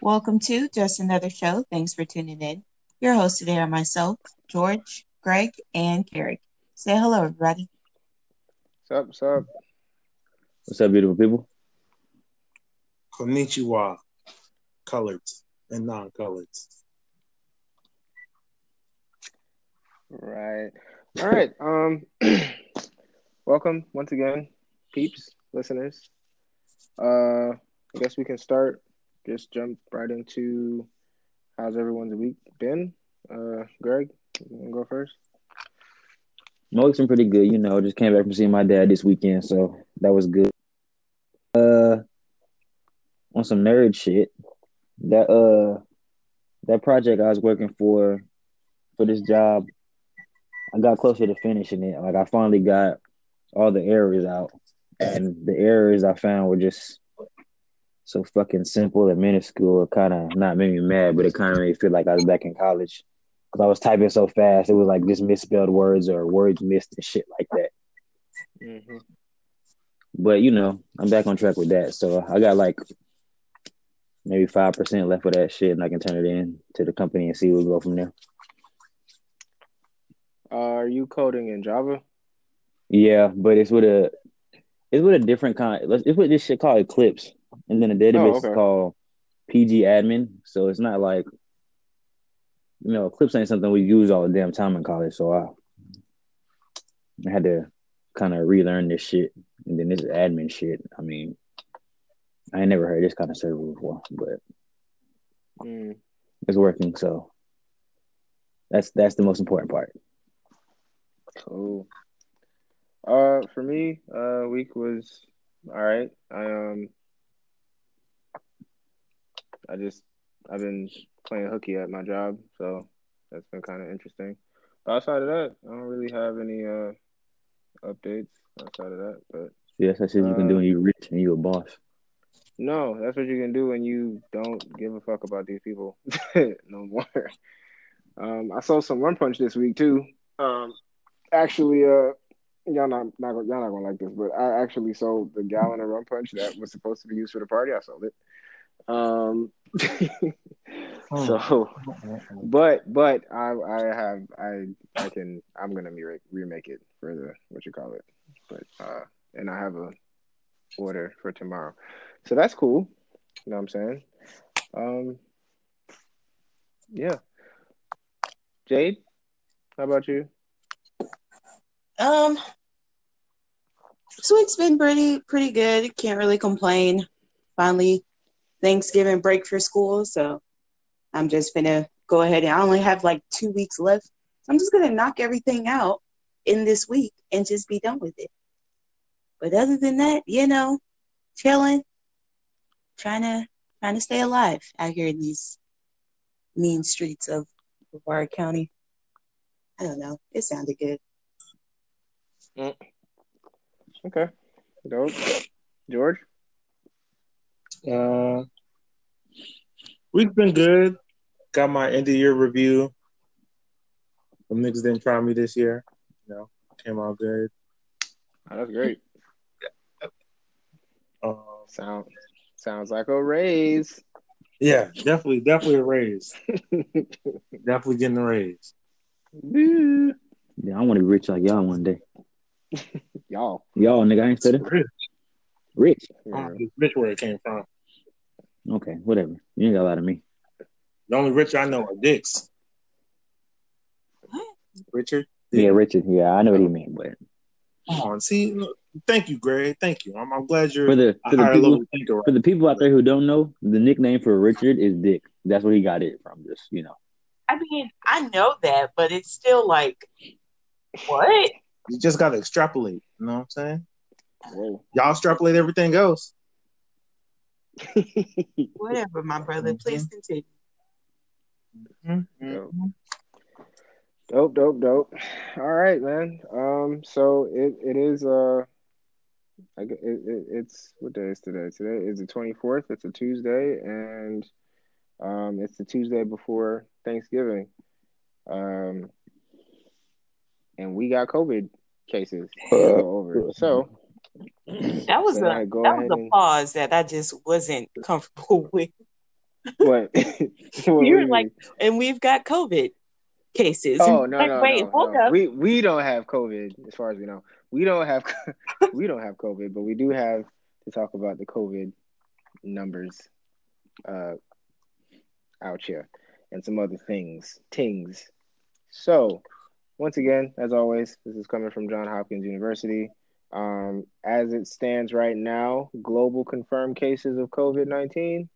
Welcome to just another show. Thanks for tuning in. Your host today are myself, George, Greg, and Carrie. Say hello, everybody. What's up? What's up? What's up, beautiful people? Konnichiwa, colored and non-colored. Right. All right. Um, welcome once again, peeps, listeners. Uh, I guess we can start. Just jump right into how's everyone's week been. Uh, Greg, you wanna go first? My week's been pretty good. You know, just came back from seeing my dad this weekend, so that was good. Uh, on some nerd shit, that uh, that project I was working for for this job, I got closer to finishing it. Like I finally got all the errors out, and the errors I found were just so fucking simple and minuscule. It kind of not made me mad, but it kind of made me feel like I was back in college because I was typing so fast. It was like just misspelled words or words missed and shit like that. Mm-hmm. But you know, I'm back on track with that. So I got like maybe five percent left of that shit, and I can turn it in to the company and see where we go from there. Are you coding in Java? Yeah, but it's with a it's with a different kind. let's- It's with this shit called Eclipse, and then the database Oh, okay. is called PG Admin. So it's not like you know, Eclipse ain't something we use all the damn time in college. So I I had to kind of relearn this shit, and then this admin shit. I mean, I ain't never heard this kind of server before, but Mm. it's working. So that's that's the most important part. Cool. Uh, for me, uh, week was all right. I um, I just I've been playing hooky at my job, so that's been kind of interesting. But outside of that, I don't really have any uh updates outside of that. But Yes, that's shit you can do Uh, when you're rich and you're a boss. no, that's what you can do when you don't give a fuck about these people no more. Um, I saw some Rum Punch this week too. Um, actually, uh, y'all not not gonna- y'all not gonna like this, but I actually sold the gallon of Rum Punch that was supposed to be used for the party. I sold it. Um, so, but but I I have I I can I'm gonna re- remake it for the what you call it, but uh, and I have a order for tomorrow, so that's cool. You know what I'm saying? Um, yeah. Jade, how about you? Um, this week's been pretty pretty good. Can't really complain. Finally, Thanksgiving break for school, so I'm just gonna go ahead and I only have like two weeks left. So I'm just gonna knock everything out in this week and just be done with it. But other than that, you know, chilling, trying to trying to stay alive out here in these mean streets of Brevard County. I don't know. It sounded good. Okay, dope. George, Uh, we've been good. Got my end of year review. The niggas didn't try me this year. You know, came out good. oh, that's great. Um, Sound sounds like a raise. yeah, definitely, definitely a raise. definitely getting a raise. Yeah, I want to be rich like y'all one day. Y'all. Y'all nigga, I ain't said it. Rich. Rich. I this rich where it came from. Okay, whatever. You ain't got a lot of me. The only rich I know are dicks. What? Richard. Yeah, Richard. Yeah, I know what he meant, but Come on, see. look, Thank you, Greg. Thank you. I'm, I'm glad you're for the for the people thinker. for the people out there who don't know, the nickname for Richard is Dick. That's where he got it from. Just you know. I mean, I know that, but it's still like, what? You just got to extrapolate. You know what I'm saying? Whoa. Y'all extrapolate everything else. Whatever, my brother. Mhm. Please continue. Mm-hmm. Dope. Dope, dope, dope. All right, man. Um, so it, it is uh, I it, it, it's what day is today? Today is the twenty fourth. It's a Tuesday, and um, it's the Tuesday before Thanksgiving. Um, and we got COVID cases over. So That was But I a go that was ahead a and- pause that I just wasn't comfortable with. what? what You were do like, mean? and we've got COVID cases. oh no like, no wait, no, hold no. up. We we don't have COVID as far as we know. We don't have we don't have COVID, but we do have to talk about the COVID numbers uh out here and some other things tings. So once again, as always, this is coming from John Hopkins University. Um, as it stands right now, global confirmed cases of COVID 19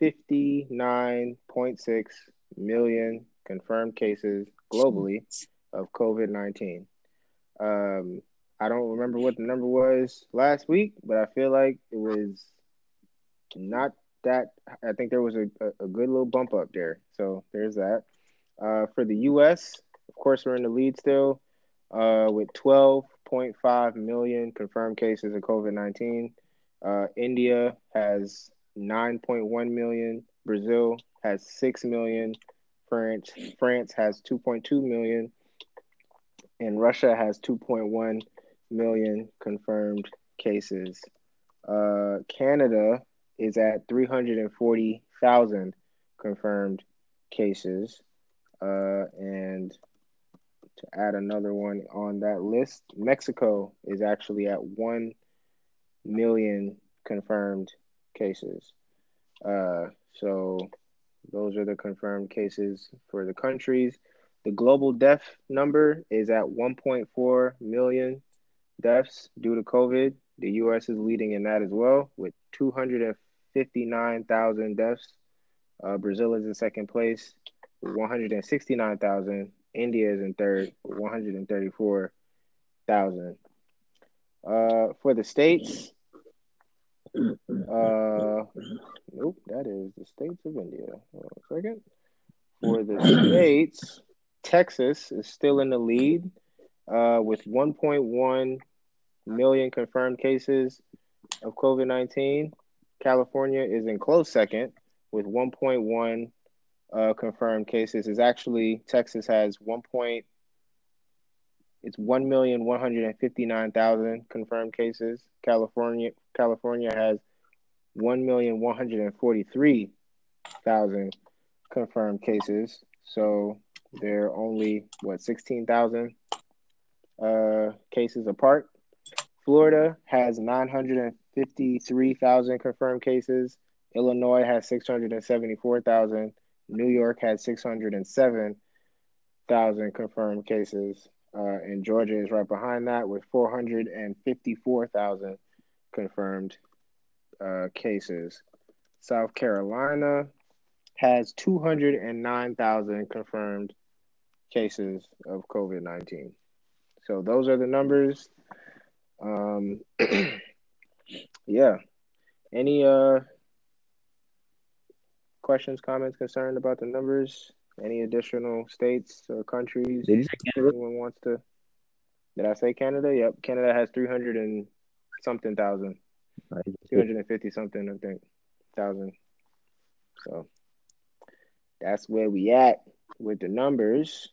59.6 million confirmed cases globally of COVID 19. Um, I don't remember what the number was last week, but I feel like it was not that. I think there was a, a, good little bump up there. So there's that. Uh, for the US, course, we're in the lead still uh, with 12.5 million confirmed cases of COVID 19. Uh, India has 9.1 million. Brazil has 6 million. France, France has 2.2 million. And Russia has 2.1 million confirmed cases. Uh, Canada is at 340,000 confirmed cases. Uh, and to add another one on that list, Mexico is actually at 1 million confirmed cases. Uh, so those are the confirmed cases for the countries. The global death number is at 1.4 million deaths due to COVID. The U.S. is leading in that as well with 259,000 deaths. Uh, Brazil is in second place with 169,000. India is in third with 134,000. Uh, for the states, uh, nope, that is the states of India. Second. For the states, Texas is still in the lead uh, with 1.1 million confirmed cases of COVID 19. California is in close second with 1.1 uh, confirmed cases. Is actually Texas has 1. Point, it's 1,159,000 confirmed cases. California California has 1,143,000 confirmed cases. So they're only what 16,000 uh, cases apart. Florida has 953,000 confirmed cases. Illinois has 674,000. New York has 607,000 confirmed cases. Uh, and Georgia is right behind that with 454,000 confirmed uh, cases. South Carolina has 209,000 confirmed cases of COVID 19. So those are the numbers. Um, yeah. Any uh questions, comments, concerned about the numbers? Any additional states or countries Did you say Canada? anyone wants to? Did I say Canada? Yep, Canada has three hundred and something thousand, two hundred and fifty something, I think, thousand. So that's where we at with the numbers.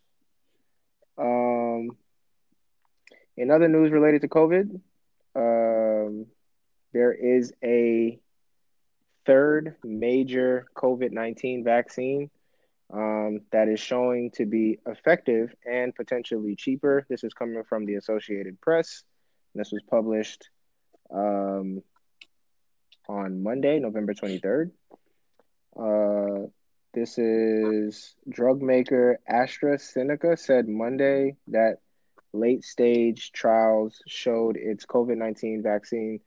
Um, in other news related to COVID, um, there is a third major COVID 19 vaccine um, that is showing to be effective and potentially cheaper. This is coming from the Associated Press. This was published um, on Monday, November 23rd. Uh, this is drug maker AstraZeneca said Monday that late stage trials showed its COVID 19 vaccine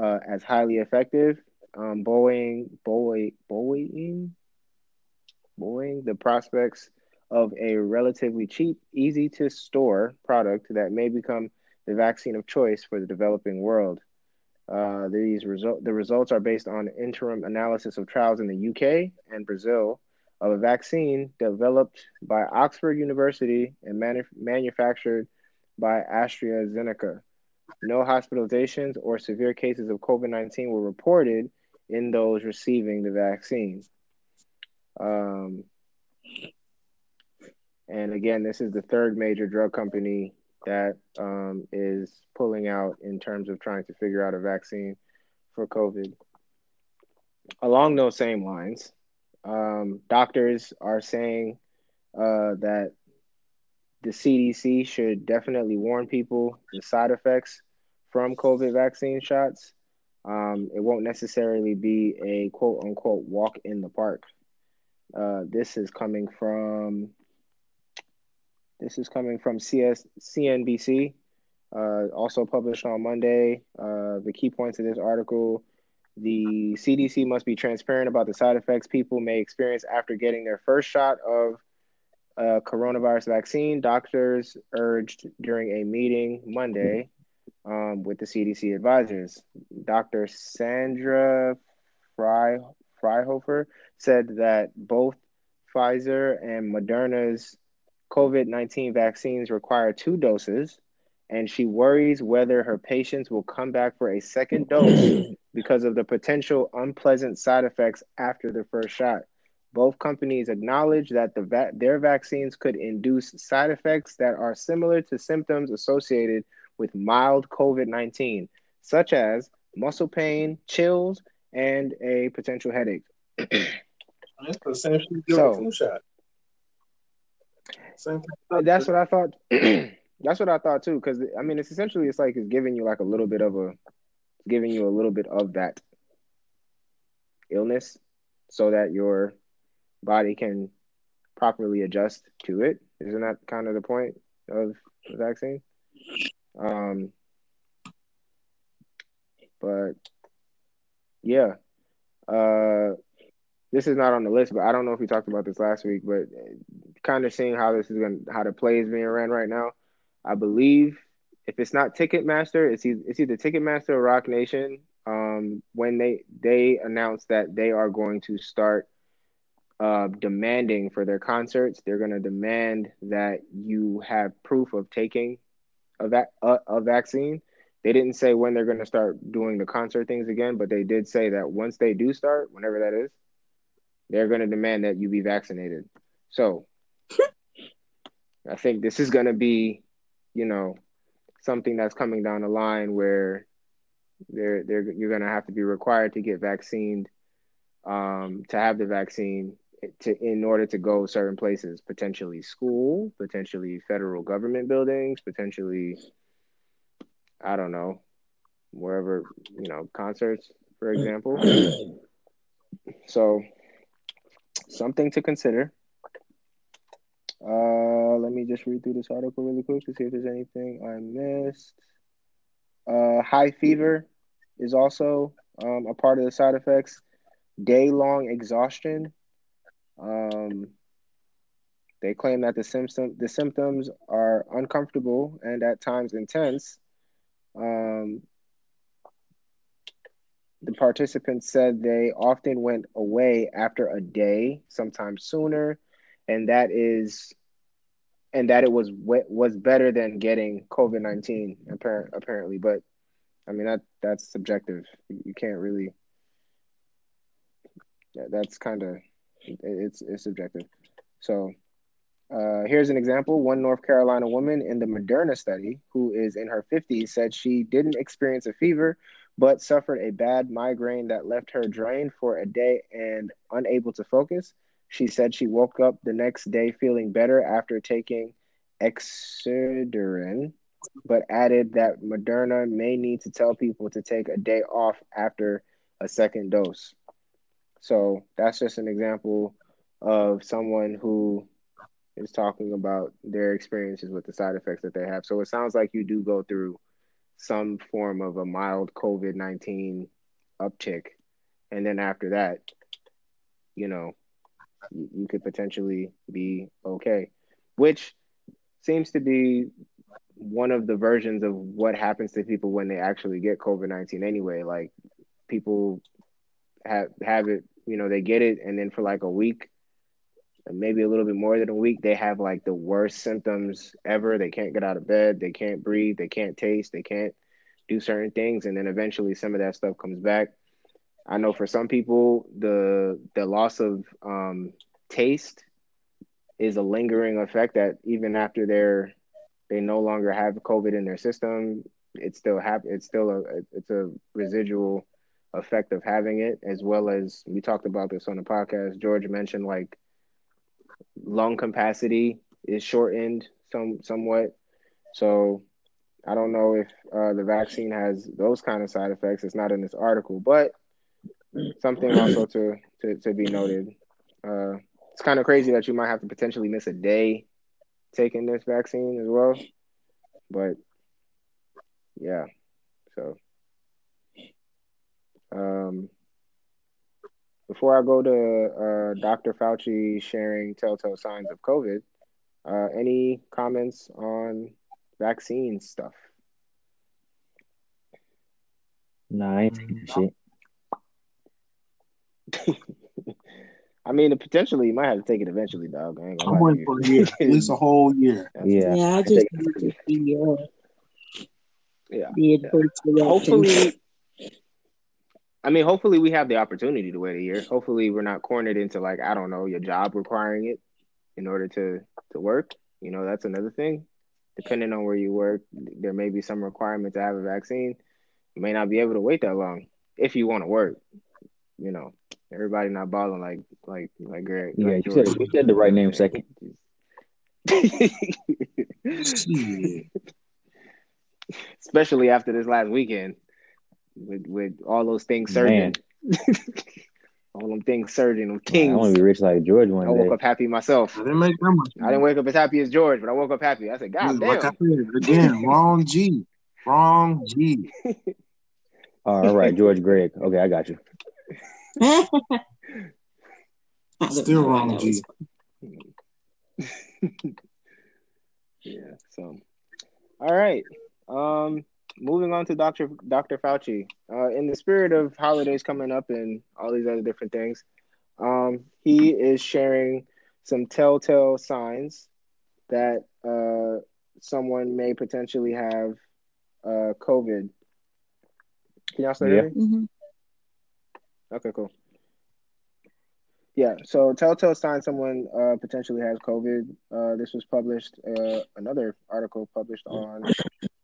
uh, as highly effective. Um, Boeing, Boeing, Boeing, Boeing, the prospects of a relatively cheap, easy to store product that may become the vaccine of choice for the developing world. Uh, these result the results are based on interim analysis of trials in the UK and Brazil of a vaccine developed by Oxford University and manu- manufactured by AstraZeneca. No hospitalizations or severe cases of COVID 19 were reported in those receiving the vaccine. Um, And again, this is the third major drug company that um, is pulling out in terms of trying to figure out a vaccine for COVID. Along those same lines, um, doctors are saying uh, that the CDC should definitely warn people the side effects from COVID vaccine shots. Um, it won't necessarily be a quote unquote walk in the park. Uh, this is coming from this is coming from CS CNBC, uh, also published on Monday. Uh, the key points of this article: the CDC must be transparent about the side effects people may experience after getting their first shot of a coronavirus vaccine. Doctors urged during a meeting Monday um, with the CDC advisors. Dr. Sandra Fry, Fryhofer said that both Pfizer and Moderna's COVID 19 vaccines require two doses, and she worries whether her patients will come back for a second dose because of the potential unpleasant side effects after the first shot. Both companies acknowledge that the va- their vaccines could induce side effects that are similar to symptoms associated with mild COVID 19, such as muscle pain, chills, and a potential headache. That's essentially So- flu shot. Same. That's what I thought. that's what I thought too. Because I mean, it's essentially it's like it's giving you like a little bit of a, giving you a little bit of that illness, so that your body can properly adjust to it. Isn't that kind of the point of the vaccine? Um, but yeah, uh, this is not on the list, but I don't know if we talked about this last week, but kind of seeing how this is going, how the play is being ran right now. I believe if it's not Ticketmaster, it's either, it's either Ticketmaster or Roc Nation. Um, when they they announced that they are going to start uh, demanding for their concerts, they're going to demand that you have proof of taking a, va- a, a vaccine. They didn't say when they're going to start doing the concert things again, but they did say that once they do start, whenever that is, they're going to demand that you be vaccinated. So I think this is going to be, you know, something that's coming down the line where they're they're you're going to have to be required to get vaccinated um, to have the vaccine to in order to go certain places, potentially school, potentially federal government buildings, potentially I don't know, wherever, you know, concerts, for example. so something to consider. Uh, let me just read through this article really quick to see if there's anything I missed. Uh, high fever is also um, a part of the side effects. Day long exhaustion. Um, they claim that the symptom the symptoms are uncomfortable and at times intense. Um, the participants said they often went away after a day, sometimes sooner, and that is, and that it was was better than getting COVID nineteen apparent, apparently. But I mean that that's subjective. You can't really. That's kind of it's it's subjective. So uh, here's an example. One North Carolina woman in the Moderna study, who is in her 50s, said she didn't experience a fever, but suffered a bad migraine that left her drained for a day and unable to focus. She said she woke up the next day feeling better after taking Excedrin, but added that Moderna may need to tell people to take a day off after a second dose. So that's just an example of someone who is talking about their experiences with the side effects that they have. So it sounds like you do go through some form of a mild COVID 19 uptick. And then after that, you know, you, could potentially be okay, which seems to be one of the versions of what happens to people when they actually get COVID 19 anyway. Like people have, have it, you know, they get it, and then for like a week, maybe a little bit more than a week, they have like the worst symptoms ever. They can't get out of bed, they can't breathe, they can't taste, they can't do certain things, and then eventually some of that stuff comes back. I know for some people, the the loss of um, taste is a lingering effect that even after they're they no longer have COVID in their system, it's still have it's still a it's a residual effect of having it, as well as we talked about this on the podcast. George mentioned like lung capacity is shortened some somewhat. So I don't know if uh, the vaccine has those kind of side effects. It's not in this article, but something also to to, to be noted. Uh, it's kind of crazy that you might have to potentially miss a day taking this vaccine as well. But yeah, so um, before I go to uh, Dr. Fauci sharing telltale signs of COVID, uh, any comments on vaccine stuff? Nah, I ain't taking shit. I mean, potentially you might have to take it eventually, dog. I ain't gonna I'm waiting for a year, at least a whole year. Yeah. Yeah, I I just take need to see uh, Yeah. the adverse. Hopefully, I mean, hopefully we have the opportunity to wait a year. Hopefully we're not cornered into like I don't know your job requiring it in order to to work. You know, that's another thing. Depending on where you work, there may be some requirement to have a vaccine. You may not be able to wait that long if you want to work. You know, everybody not balling like like like Greg. Yeah, like you said you said the right name second. Especially after this last weekend, with with all those things surging, all them things surging, them I kings. want to be rich like George one I one woke day. up happy myself. I didn't make that much. I didn't wake up as happy as George, but I woke up happy. I said, God Like I damn. said again, wrong G, wrong G. All right, George Greg. Okay, I got you. Still wrong G. Yeah. So, all right. Um, moving on to Doctor Doctor Fauci. Uh, in the spirit of holidays coming up and all these other different things, um, he is sharing some telltale signs that uh someone may potentially have uh COVID. Can y'all still hear Yeah. me? Mhm. Okay, cool. Yeah, so telltale sign someone uh, potentially has COVID. Uh, this was published, uh, another article published on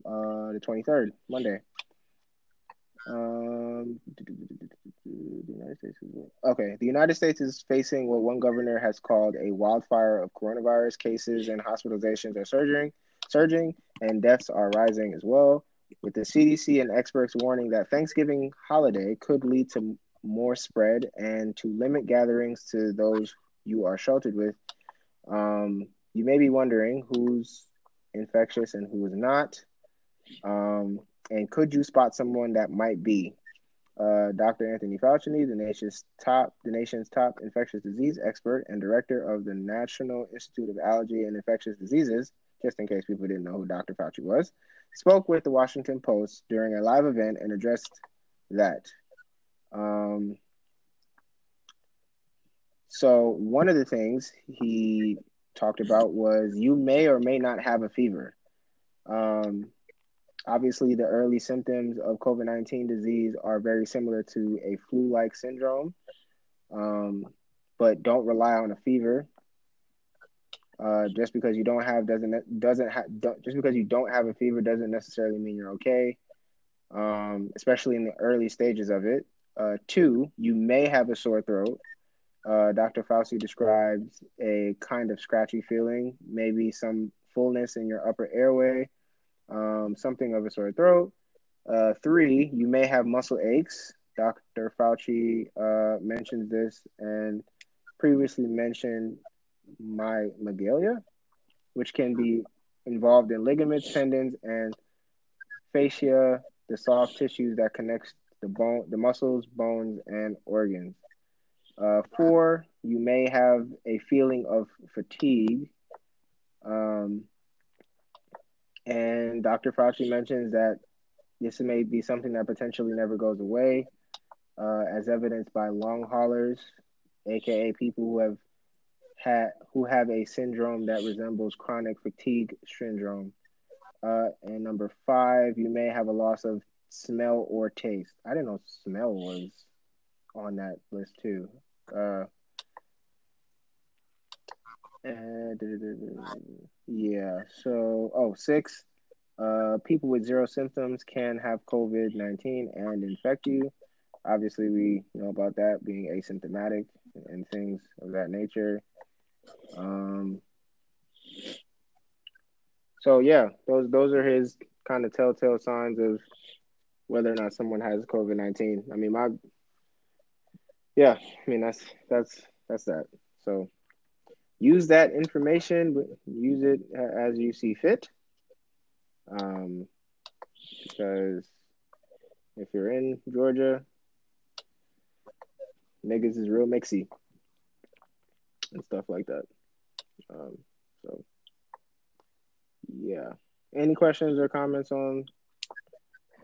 uh, the 23rd, Monday. Um, the United States is- okay, the United States is facing what one governor has called a wildfire of coronavirus cases and hospitalizations are surging, surging, and deaths are rising as well. With the CDC and experts warning that Thanksgiving holiday could lead to more spread and to limit gatherings to those you are sheltered with. Um, you may be wondering who's infectious and who is not. Um, and could you spot someone that might be? Uh, Dr. Anthony Fauci, the nation's top, the nation's top infectious disease expert and director of the National Institute of Allergy and Infectious Diseases, just in case people didn't know who Dr. Fauci was, spoke with the Washington Post during a live event and addressed that. Um, so one of the things he talked about was you may or may not have a fever. Um, obviously, the early symptoms of COVID 19 disease are very similar to a flu like syndrome, um, but don't rely on a fever. Uh, just because you don't have doesn't doesn't ha- just because you don't have a fever doesn't necessarily mean you're okay. Um, especially in the early stages of it. Uh, two, you may have a sore throat. Uh, Dr. Fauci describes a kind of scratchy feeling, maybe some fullness in your upper airway, um, something of a sore throat. Uh, three, you may have muscle aches. Dr. Fauci uh, mentions this and previously mentioned my myalgia, which can be involved in ligaments, tendons, and fascia, the soft tissues that connects the bone, the muscles, bones, and organs. Uh, four, you may have a feeling of fatigue. Um, and Dr. Fauci mentions that this may be something that potentially never goes away, uh, as evidenced by long haulers, aka people who have had who have a syndrome that resembles chronic fatigue syndrome. Uh, and number five, you may have a loss of smell or taste. I didn't know smell was on that list too. Uh, Uh, yeah. So, oh, six. Uh, people with zero symptoms can have COVID nineteen and infect you. Obviously, we know about that being asymptomatic and things of that nature. Um. So yeah, those those are his kind of telltale signs of whether or not someone has COVID nineteen. I mean, my yeah, I mean that's that's that's that. So use that information, use it as you see fit. Um, because if you're in Georgia, niggas is real mixy and stuff like that. Um, so yeah. Any questions or comments on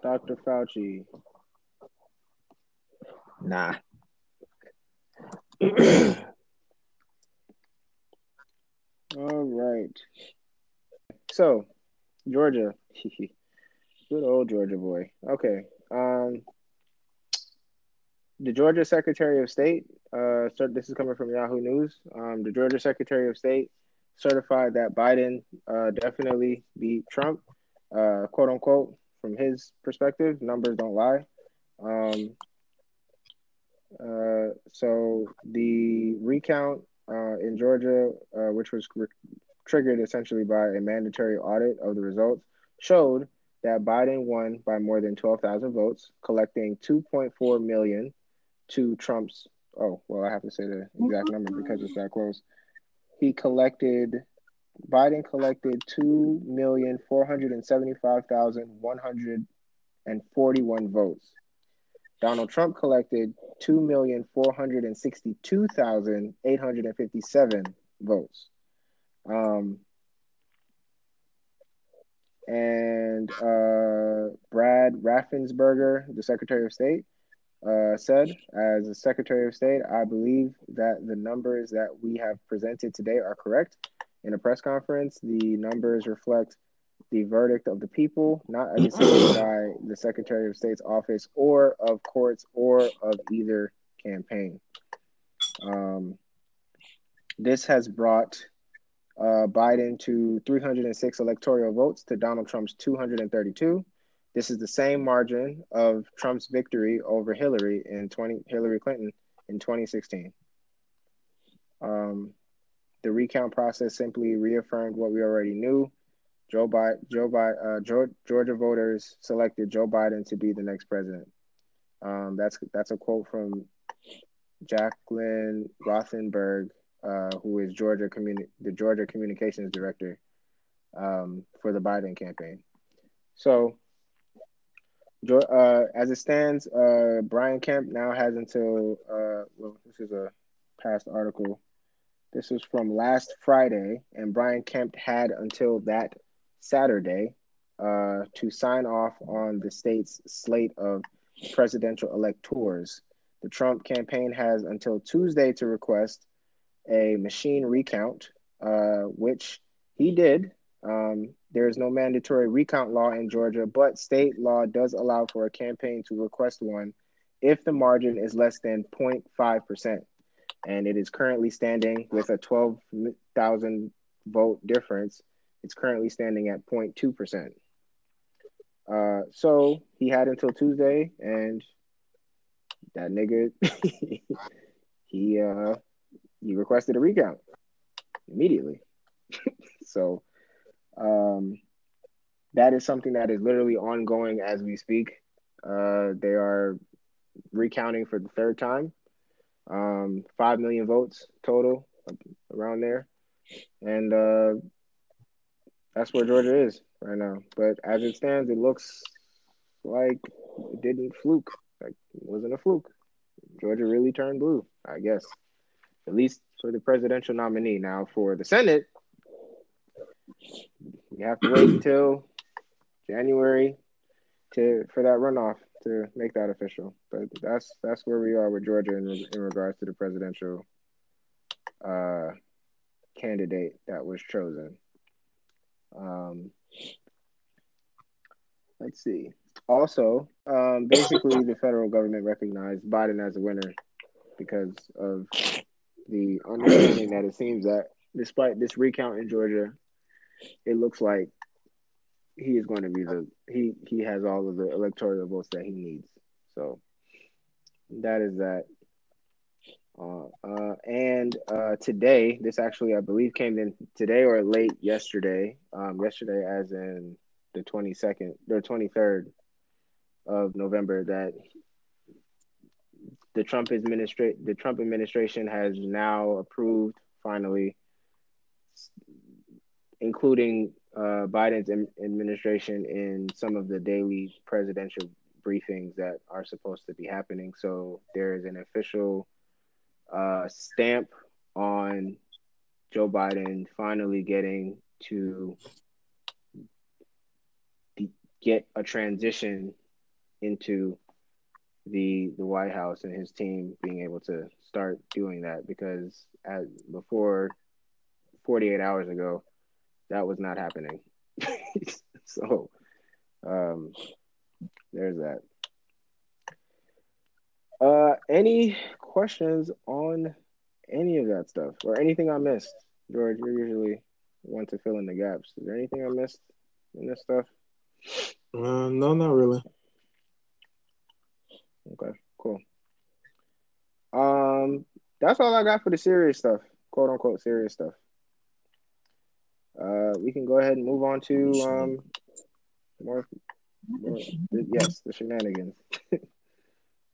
Dr. Fauci? Nah. All right. So, Georgia. Good old Georgia boy. Okay. Um the Georgia Secretary of State, uh so this is coming from Yahoo News. Um the Georgia Secretary of State certified that Biden uh definitely beat Trump, uh quote unquote, from his perspective. Numbers don't lie. Um uh so the recount uh in Georgia, uh, which was re- triggered essentially by a mandatory audit of the results, showed that Biden won by more than 12,000 votes, collecting 2.4 million to Trump's. Oh, well, I have to say the exact number because it's that close. He collected, Biden collected 2,475,141 votes. Donald Trump collected 2,462,857 votes. Um, and uh, Brad Raffensperger, the Secretary of State, uh, said, as the Secretary of State, I believe that the numbers that we have presented today are correct. In a press conference, the numbers reflect the verdict of the people, not a decision by the Secretary of State's office or of courts or of either campaign. Um, this has brought uh, Biden to 306 electoral votes to Donald Trump's 232. This is the same margin of Trump's victory over Hillary in 20 Hillary Clinton in 2016. Um, the recount process simply reaffirmed what we already knew. Joe Biden, Joe Biden, uh, Georgia, Georgia voters selected Joe Biden to be the next president. Um, that's that's a quote from Jaclyn Rothenberg, uh, who is Georgia communi- the Georgia communications director um, for the Biden campaign. So, uh, as it stands, uh, Brian Kemp now has until uh, well, this is a past article. This was from last Friday, and Brian Kemp had until that Saturday uh, to sign off on the state's slate of presidential electors. The Trump campaign has until Tuesday to request a machine recount, uh, which he did. Um, there is no mandatory recount law in Georgia, but state law does allow for a campaign to request one if the margin is less than 0.5%. And it is currently standing with a 12,000 vote difference. It's currently standing at 0.2%. Uh, so he had until Tuesday, and that nigga, he uh, he requested a recount immediately. so um, that is something that is literally ongoing as we speak. Uh, they are recounting for the third time. Um, Five million votes total around there. And uh, that's where Georgia is right now. But as it stands, it looks like it didn't fluke. Like it wasn't a fluke. Georgia really turned blue, I guess. At least for the presidential nominee. Now for the Senate, we have to wait until January to for that runoff to make that official. But that's that's where we are with Georgia in, in regards to the presidential uh, candidate that was chosen. Um, let's see. Also, um, basically, the federal government recognized Biden as a winner because of the understanding that it seems that despite this recount in Georgia, it looks like he is going to be the he he has all of the electoral votes that he needs. So that is that. Uh, uh, and uh, today, this actually I believe came in today or late yesterday. Um, yesterday, as in the twenty second or twenty third of November, that the Trump administration the Trump administration has now approved finally, including uh, Biden's administration in some of the daily presidential briefings that are supposed to be happening. So there is an official uh, stamp on Joe Biden finally getting to get a transition into the the White House and his team being able to start doing that because at before 48 hours ago that was not happening. so um there's that. Uh any questions on any of that stuff or anything I missed? George, you usually want to fill in the gaps. Is there anything I missed in this stuff? Uh, no, not really. Okay, cool. Um, that's all I got for the serious stuff, quote unquote serious stuff. Uh, we can go ahead and move on to um more, more yes, the shenanigans.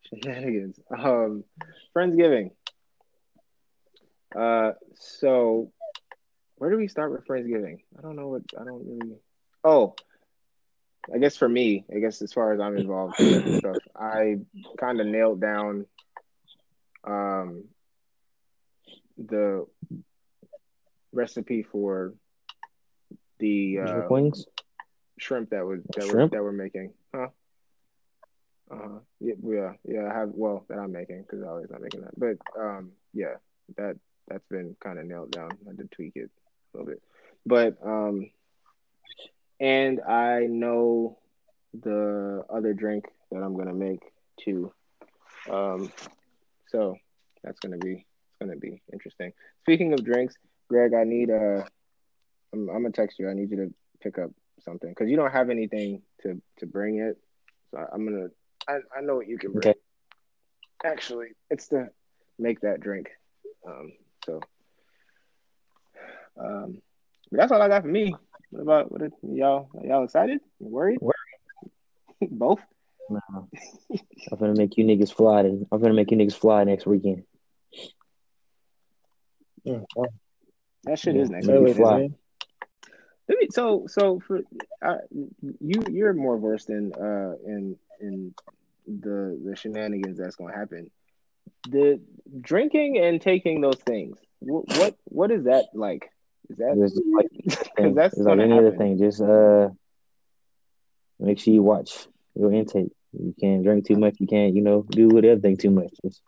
shenanigans. Um, Friendsgiving. Uh, so where do we start with Friendsgiving? I don't know what I don't really. Oh, I guess for me, I guess as far as I'm involved in stuff, I kind of nailed down um the recipe for the uh, wings, shrimp that was that Shrimp? we that we're making, huh? Uh, yeah, yeah, yeah. I have well that I'm making because I always not making that, but um, yeah, that that's been kind of nailed down. I had to tweak it a little bit, but um, and I know the other drink that I'm gonna make too. Um, so that's gonna be it's gonna be interesting. Speaking of drinks, Greg, I need uh, I'm, I'm gonna text you. I need you to pick up something because you don't have anything to to bring it. So I'm gonna. I, I know what you can bring. Okay. Actually, it's to make that drink. Um, so, um, that's all I got for me. What about what? Are, y'all y'all excited? You worried? Worried. Both. Nah. I'm gonna make you niggas fly. Then. I'm gonna make you niggas fly next weekend. Yeah, That shit Yeah, is next make week. it fly. Isn't it? Let me- So so for uh, you you're more versed in uh in in the the shenanigans that's gonna happen. The drinking and taking those things. What what what is that like? Is that It's like, because that's it's like gonna any happen. other thing. Just uh, make sure you watch your intake. You can't drink too much. You can't, you know, do whatever thing too much. Just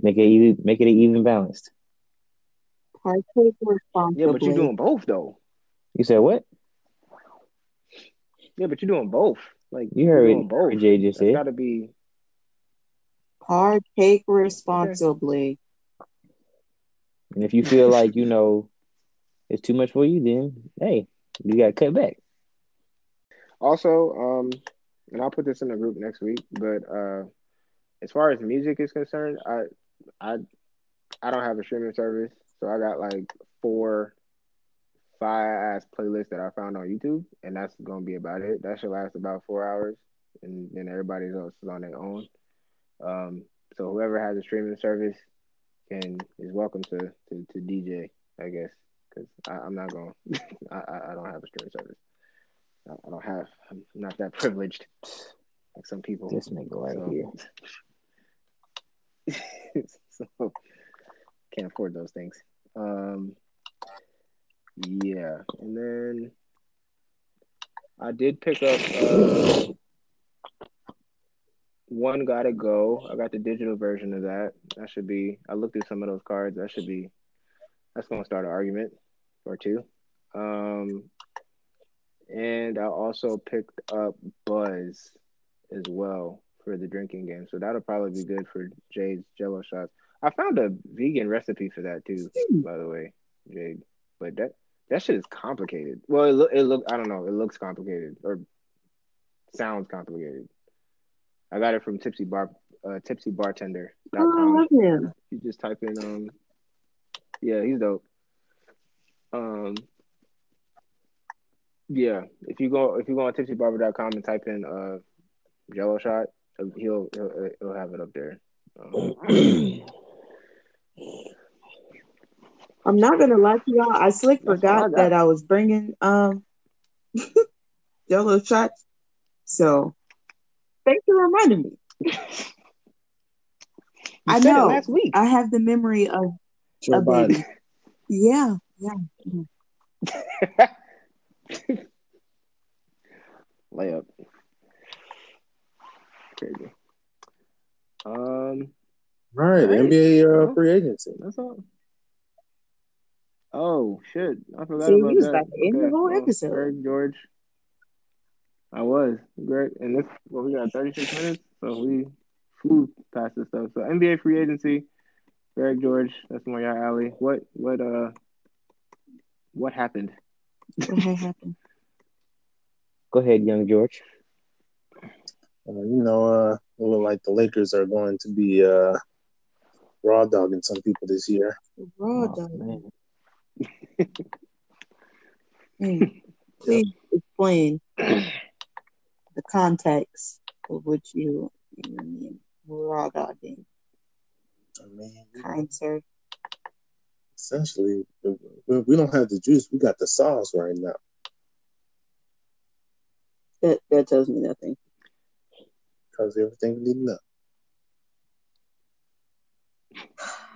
make it even, make it even balanced. Partake responsibly. Yeah, but you're doing both though. You said what? Yeah, but you're doing both. Like You you're heard doing what both. Jay just That's said. gotta be Partake responsibly. And if you feel like you know it's too much for you, then hey, you got to cut back. Also, um, and I'll put this in the group next week. But uh, as far as music is concerned, I, I, I don't have a streaming service, so I got like four, five ass playlist that I found on YouTube, and that's gonna be about it. That should last about four hours, and then everybody else is on their own. Um, so whoever has a streaming service can is welcome to to, to DJ, I guess, because I'm not going. I I don't have a streaming service. I I don't have. I'm not that privileged like some people. This nigga right So- here. so can't afford those things. Um, yeah, and then I did pick up uh, one gotta go. I got the digital version of that. That should be. I looked at some of those cards. That should be. That's gonna start an argument or two. Um, and I also picked up Buzz as well for the drinking game. So that'll probably be good for Jade's Jello shots. I found a vegan recipe for that too, by the way. Jade. But that that shit is complicated. Well, it look it look I don't know. It looks complicated or sounds complicated. I got it from Tipsy Bar uh, tipsybartender.com. Oh, I love him. You just type in um yeah, he's dope. Um yeah, if you go if you go on tipsybarber.com and type in uh Jello shot, he'll he'll, he'll have it up there. Um, I'm not gonna lie to y'all. I slick That's what I forgot that I was bringing um Jello shots. So thanks for reminding me. you I said it know. last week. I have the memory of Joe a Biden. baby. Yeah, yeah. Layup. Crazy. Um, Right, Right. NBA uh, free agency. that's all. Oh shit! I forgot See, about he was that. about to end the whole episode. Greg George. I was great, and this well, we got thirty six minutes, so we flew past this stuff. So NBA free agency, Greg George. That's more your alley. What what uh what happened? What happened? Go ahead, young George. Uh, you know, uh, it look like the Lakers are going to be uh, raw dogging some people this year. Raw Oh, dog. Man. Mm. Please explain the context of which you you mean raw dogging, I mean, kind sir. essentially, we, we don't have the juice. We got the sauce right now. That that tells me nothing. because everything we need to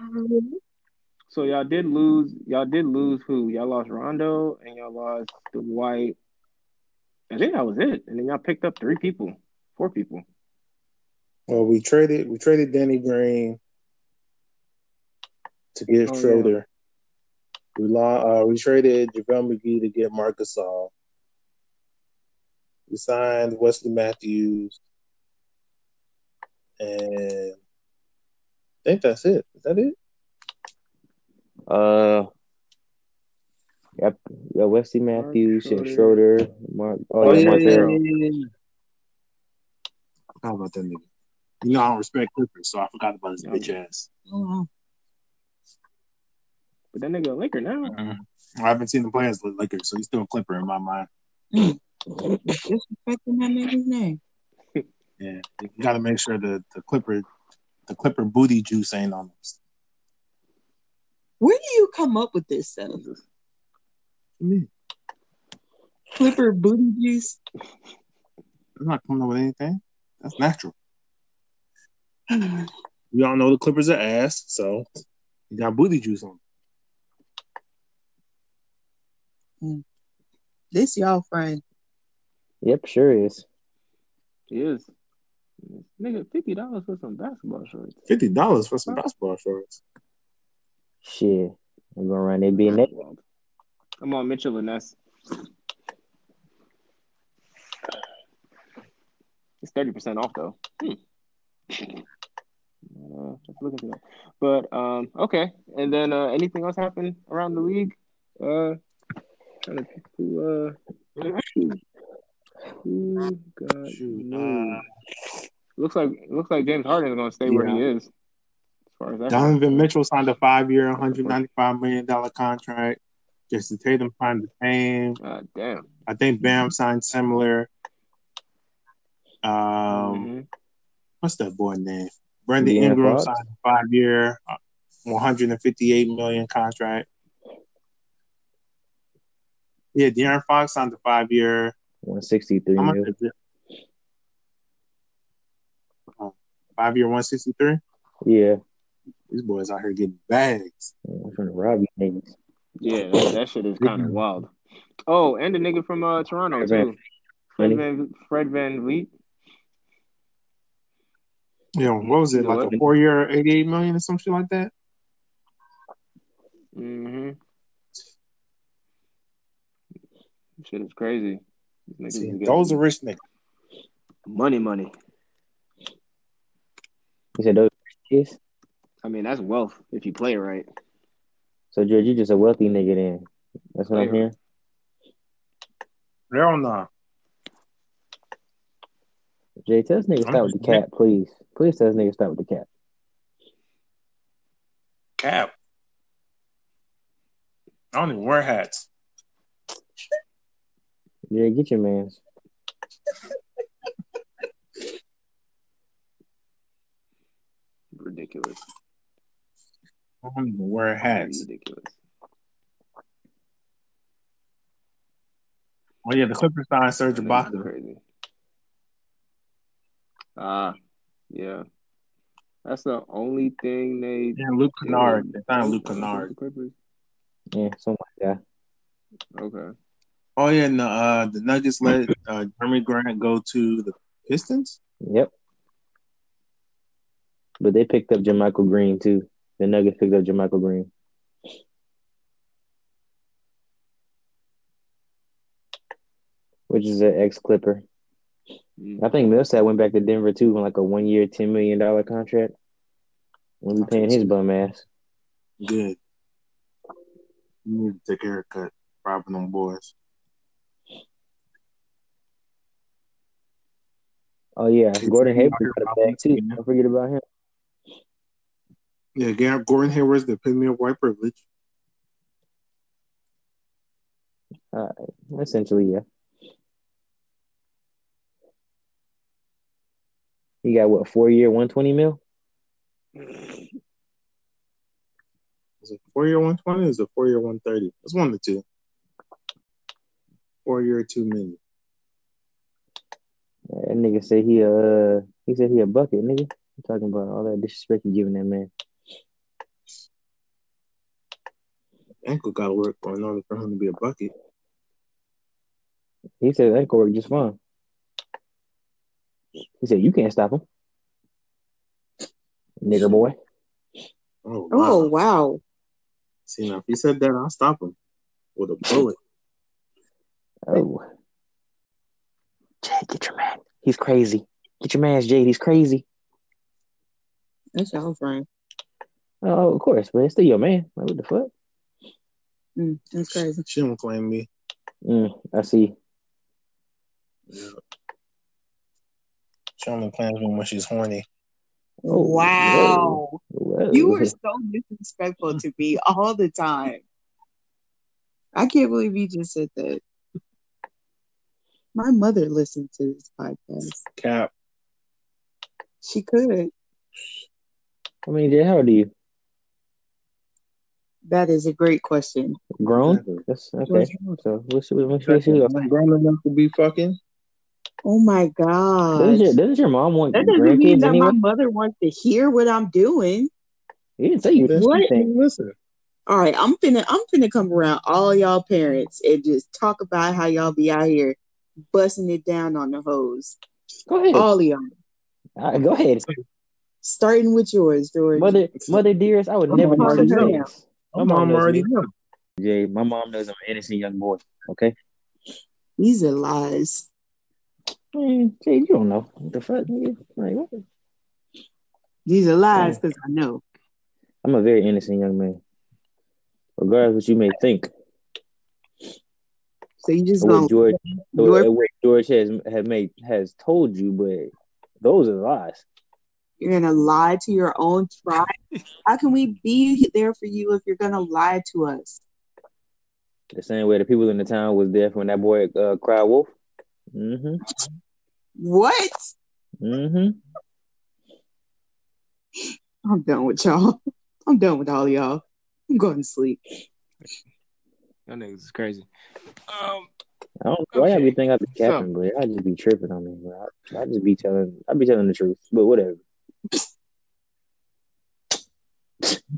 know. So y'all did lose. Y'all did lose who? Y'all lost Rondo and y'all lost Dwight. I think that was it. And then y'all picked up three people, four people. Well, we traded we traded Danny Green to get Oh, yeah. We uh, we traded JaVale McGee to get Marcus Gasol. We signed Wesley Matthews, and I think that's it. Is that it? Uh, yep. Yeah, Wesley Mark Matthews, and Schroeder. Schroeder, Mark. Oh, yeah, Marcel. yeah. How about that nigga? You know I don't respect Clippers, so I forgot about his Yeah. bitch ass. Oh, But that nigga a Laker now. I haven't seen the play as the Lakers, so he's still a Clipper in my mind. disrespecting that nigga's name. Yeah, you got to make sure the the Clipper, the Clipper booty juice ain't on us. Where do you come up with this stuff? Me, Clipper booty juice. I'm not coming up with anything. That's natural. We all know the Clippers are ass, so you got booty juice on. Mm. This y'all friend. Yep, sure is. He is. Nigga, fifty dollars for some basketball shorts. Fifty dollars for some basketball shorts. Shit. I'm gonna run that being that. I'm on Mitchell and Ness. It's thirty percent off though. Hmm. Uh, just look into that. But um, okay. And then uh, anything else happen around the league? Uh, trying to think who uh who got Shoot, uh, looks like looks like James Harden is going to stay where he is. As far as that Donovan Mitchell signed a five-year, 195 million dollar contract. Jayson Tatum signed the same. God damn. I think Bam signed similar. Um, Mhm. what's that boy name? Brandon De'Aaron Ingram Fox? signed a five-year, uh, 158 million contract. Yeah, De'Aaron Fox signed a five-year. 163 How much mil. is it? Uh, Five-year, 163. Yeah. These boys out here getting bags. I'm trying to rob you niggas. Yeah, that, that shit is kind of wild. Oh, and the nigga from uh, Toronto Fred too. Fred Funny. Van Fred VanVleet. Yeah, what was it like a four-year, 88 million or some shit like that? Mm-hmm. Shit is crazy. See, those are rich niggas. money, money. You said those kids? I mean, that's wealth if you play it right. So George, you just a wealthy nigga then. That's what I'm Yeah. hearing. Hell no. Jay, tell this nigga stop with the cap, please. Please tell this nigga stop with the cap. Cap. I don't even wear hats. Yeah, get your man's. Ridiculous. I don't even wear hats. Ridiculous. Oh yeah, the Clippers signed Serge That's Ibaka. crazy. Ah, yeah. That's the only thing they. And Luke Kennard. They signed Luke Kennard. the Clippers. Yeah, something like that. Okay. Oh yeah, and the uh, the Nuggets let uh, Jerami Grant go to the Pistons. Yep. But they picked up JaMychal Green too. The Nuggets picked up JaMychal Green. Which is an ex Clipper. Mm. I think Millsap went back to Denver too on like a one year, ten million dollar contract. We'll be paying his bum ass. Good. You need to take a haircut, robbing them boys. Oh yeah, Gordon Hayward got a bag too. Don't forget about him. Yeah, Gordon Hayward's the epitome of white privilege. Uh, Essentially, yeah. He got what four year, one twenty mil. Is it four year one twenty? Is it four year one thirty? It's one of the two. Four year two million. That nigga said he uh he said he a bucket, nigga. I'm talking about all that disrespect you giving that man. Ankle got to work in order for him to be a bucket. He said that could work just fine. He said you can't stop him, nigger boy. Oh wow! Oh wow. See now, if he said that, I'll stop him with a bullet. Oh, Jay, get your man. He's crazy. Get your man's Jade. He's crazy. That's y'all friend. Oh, of course, but it's still your man. Like, what the fuck? Mm, that's crazy. She don't claim me. Mm, I see. Yeah. She only claims me when she's horny. Oh, wow. Whoa. You were so disrespectful to me all the time. I can't believe you just said that. My mother listened to this podcast. Cap. She could. I mean, Jay, how old are you? That is a great question. Grown? That's okay. So we'll see. We'll see. We'll see. Grown enough to be fucking. Oh my god. Doesn't your, doesn't your mom want That doesn't mean that anyway? my mother wants to hear what I'm doing. He didn't say you. Then What? she can't Listen. All right, I'm finna I'm finna come around all y'all parents and just talk about how y'all be out here busting it down on the hose. Go ahead. All of y'all. Uh, go ahead. Starting with yours, George. Mother, mother dearest, I would My never mom do such already things. My My mom mom knows already me. know. Jay, my mom knows I'm an innocent young boy. Okay. These are lies. Man, Jay, you don't know what the fuck. nigga? Like, what? These are lies because I know. I'm a very innocent young man. Regardless what you may think, So you just or gonna what George, your- or what George has have made has told you, but those are lies. You're gonna lie to your own tribe. How can we be there for you if you're gonna lie to us? The same way the people in the town was there when that boy uh, cried wolf. Mm-hmm. What? Mm-hmm. I'm done with y'all. I'm done with all y'all. I'm going to sleep. That niggas is crazy. Um, I don't know why y'all be Okay. think I be capping, but I just be tripping on me, bro. I, I just be telling I be telling the truth. But whatever.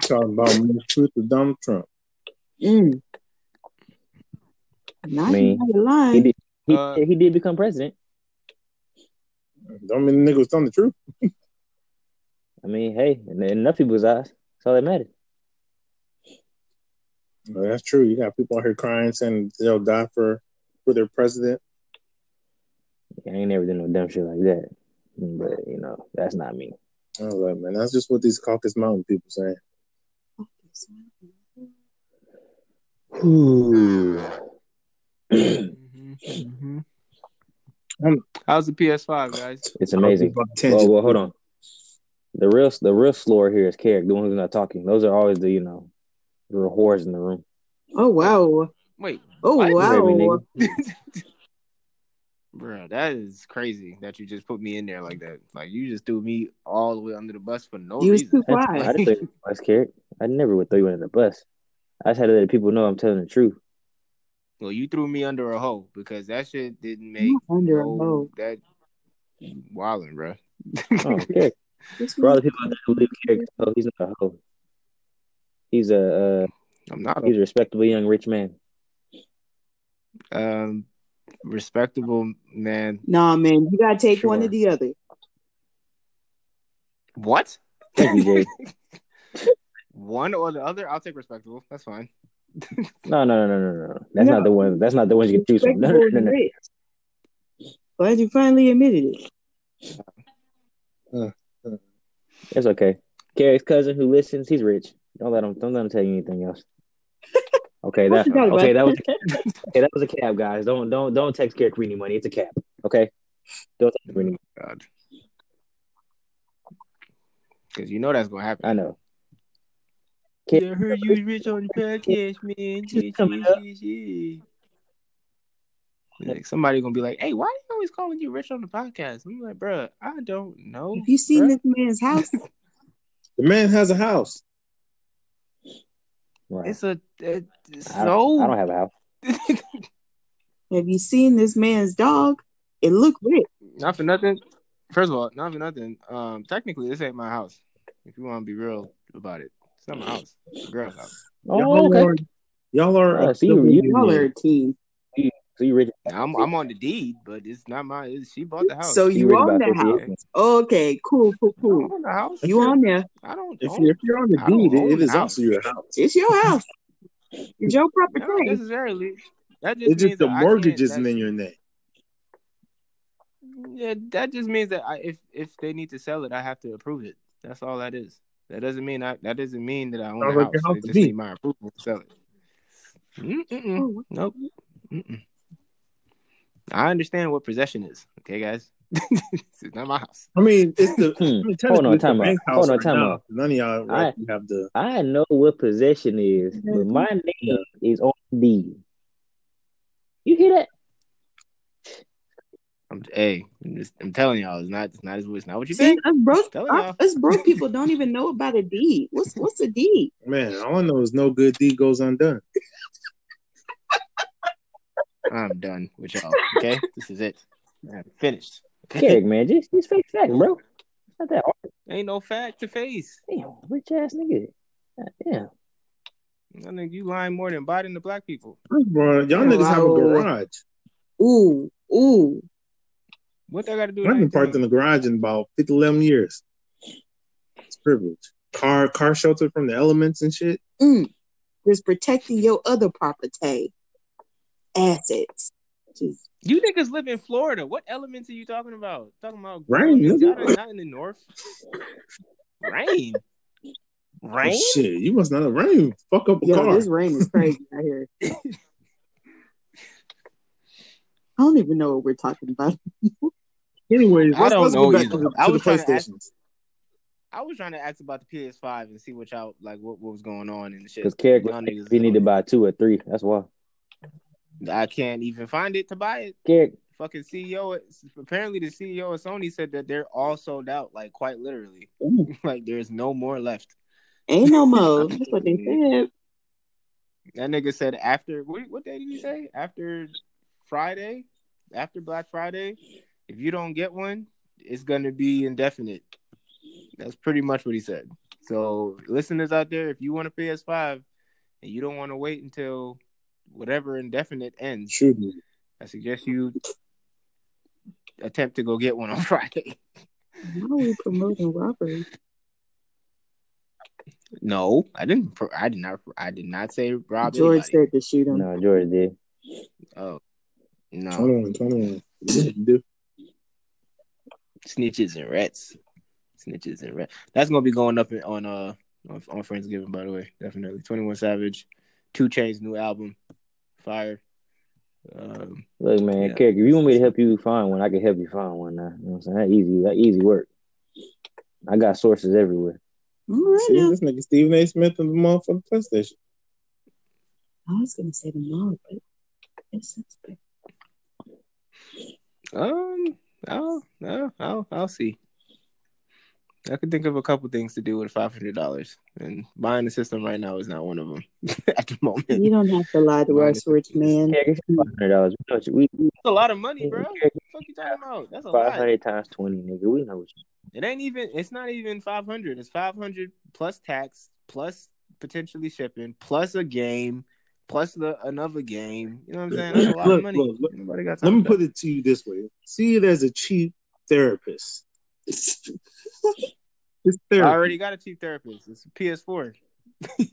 Talking about the truth of Donald Trump. Mm. Not I mean, lying. He did he, Uh, he did become president. Don't mean the nigga was telling the truth. I mean, hey, in enough people's eyes, that's all that matters. Well, that's true. You got people out here crying, saying they'll die for for their president. I ain't never done no dumb shit like that. But you know, that's not me. I was like, man, that's just what these Caucus Mountain people say. Ooh. Mhm, mhm. Um, How's the PS5, guys? It's amazing. Well, well, hold on. The real, the real slower here is Carrick, the one who's not talking. Those are always the, you know, the real whores in the room. Oh wow. Wait, Oh What? You heard me, wow. nigga. bro, that is crazy that you just put me in there like that. Like you just threw me all the way under the bus for no You was reason. too quiet. I didn't throw you under the bus, Carrick. I never would throw you under the bus. I just had to let people know I'm telling the truth. Well, you threw me under a hoe because that shit didn't make Not under a hoe. that wilding, bro. Oh, Carrick. For all the people out there who believe Carrick, oh, he's not a hoe. He's a, uh, I'm not he's a respectable young rich man. um, respectable man. Nah, man, you gotta take one or the other. What? Thank you, Jay. One or the other? I'll take respectable. That's fine. No, no, no, no, no, no. That's No. not the one. That's not the one you can choose from. No, no, no, and no. Glad you finally admitted it. It's okay. Carrick's cousin who listens, he's rich. Don't let him. Don't let him tell you anything else. Okay, that forgot okay. That was okay. That was a cab, guys. Don't don't don't text Carrick for any money. It's a cab. Okay. Don't text for any money. Oh, God. Because you know that's gonna happen. I know. I heard you rich on the podcast, man. Just coming up. Like somebody gonna be like, "Hey, why are you always calling you rich on the podcast?" I'm like, "Bruh, I don't know." Have you seen bruh." this man's house? The man has a house. Right. It's a it's I, so. I don't have a house. Have you seen this man's dog? It look rich. not for nothing. First of all, not for nothing. Um, technically, this ain't my house. If you want to be real about it, it's not my house. It's a girl's house. Oh, y'all okay. are, y'all are Uh, a so you- civil you- Y'all are a team. So you rich? Now, I'm I'm on the deed, but it's not my. It's, she bought the house. So You you own the house. acres. Okay, cool, cool, I cool. own the house. You on there? I don't. If own- you're, if you're on the deed, own it the is house. also your house. It's your house. It's your Not property. necessarily. That just It's means just the that mortgage isn't in your name. Yeah, that just means that I, if if they need to sell it, I have to approve it. That's all that is. That doesn't mean I. That doesn't mean that I own Sounds the like house. house They to just need my approval to sell it. Mm-mm. Oh, Nope. Mm-mm. I understand what possession is. Okay, guys. this is not my house. I mean, it's the Hmm. I mean, Hold on, time out. Hold on, right time now. out. None of y'all I- have the. I know what possession is, but my name is on the deed. You hear that? I'm, hey, I'm, just, I'm telling y'all, it's not. It's not. It's not what you See, think. us broke, Telling y'all. us broke people don't even know about a deed. What's what's a deed? Man, all I know is no good deed goes undone. I'm done with y'all. Okay, this is it. I'm finished. Okay? Carrick, man, just just face fact, bro. It's not that hard. Ain't no fact to face. Damn, rich ass nigga. God damn. I think you lying more than Biden to black people. Bro, y'all niggas have a garage. Ooh, ooh. What they got to do? I've with been parked in the garage in about 50, 11 years. It's privilege. Car car shelter from the elements and shit. Mm. Just protecting your other property assets. Just You niggas live in Florida. What elements are you talking about? Talking about Rain, elements? nigga. Y'all are not in the north. Rain. Rain. Oh, shit, you must not have rain. Fuck up a yo, car. this rain is crazy out here. I don't even know what we're talking about. Anyways, I let's, don't let's know go back either. to the, I to the was trying to ask- I was trying to ask about the PS5 and see what y'all like. What, what was going on and shit. Because Carrick, Y'all niggas we is need to buy two or three. That's why. I can't even find it to buy it. Carrick, Fucking CEO. Apparently, the CEO of Sony said that they're all sold out. Like quite literally. Ooh, like there's no more left. ain't no more. That's what they said. That nigga said after what, what day did he say? After Friday, after Black Friday, if you don't get one, it's gonna be indefinite. That's pretty much what he said. So listeners out there, if you want a PS5 and you don't want to wait until whatever indefinite ends, Shoot me. I suggest you attempt to go get one on Friday. Why are we promoting robbery? No, I didn't. pro- I did not. I did not say rob George anybody. said to shoot him. no, George did. Oh no, 21, 21. Do. snitches and rats, snitches and rats. That's gonna be going up in, on uh on, on Friendsgiving, by the way. Definitely, Twenty One Savage, Two Chain's new album, fire. Um, Look, man, Yeah. Kerrick, if you want me to help you find one, I can help you find one. Now, you know what I'm saying? That easy, that easy work. I got sources everywhere. All right See, now. this nigga Stephen A. Smith and the motherfucking PlayStation. I was gonna say the mall, but it's it's good. um, I'll, I'll, I'll, I'll see. I can think of a couple things to do with five hundred dollars, and buying the system right now is not one of them at the moment. You don't have to lie to us, is- rich man. It's five hundred dollars. We know what you- we we- That's a lot of money, bro. What the fuck you talking about? That's a five lot. hundred times twenty, nigga. We know what you. It ain't even. It's not even five hundred. It's five hundred plus tax, plus potentially shipping, plus a game, plus the another game. You know what I'm saying? That's a lot Look, of money. look, look. Nobody got Let me for put it to you this way: see it as a cheap therapist. It's that. I already got a cheap therapist. It's a PS4.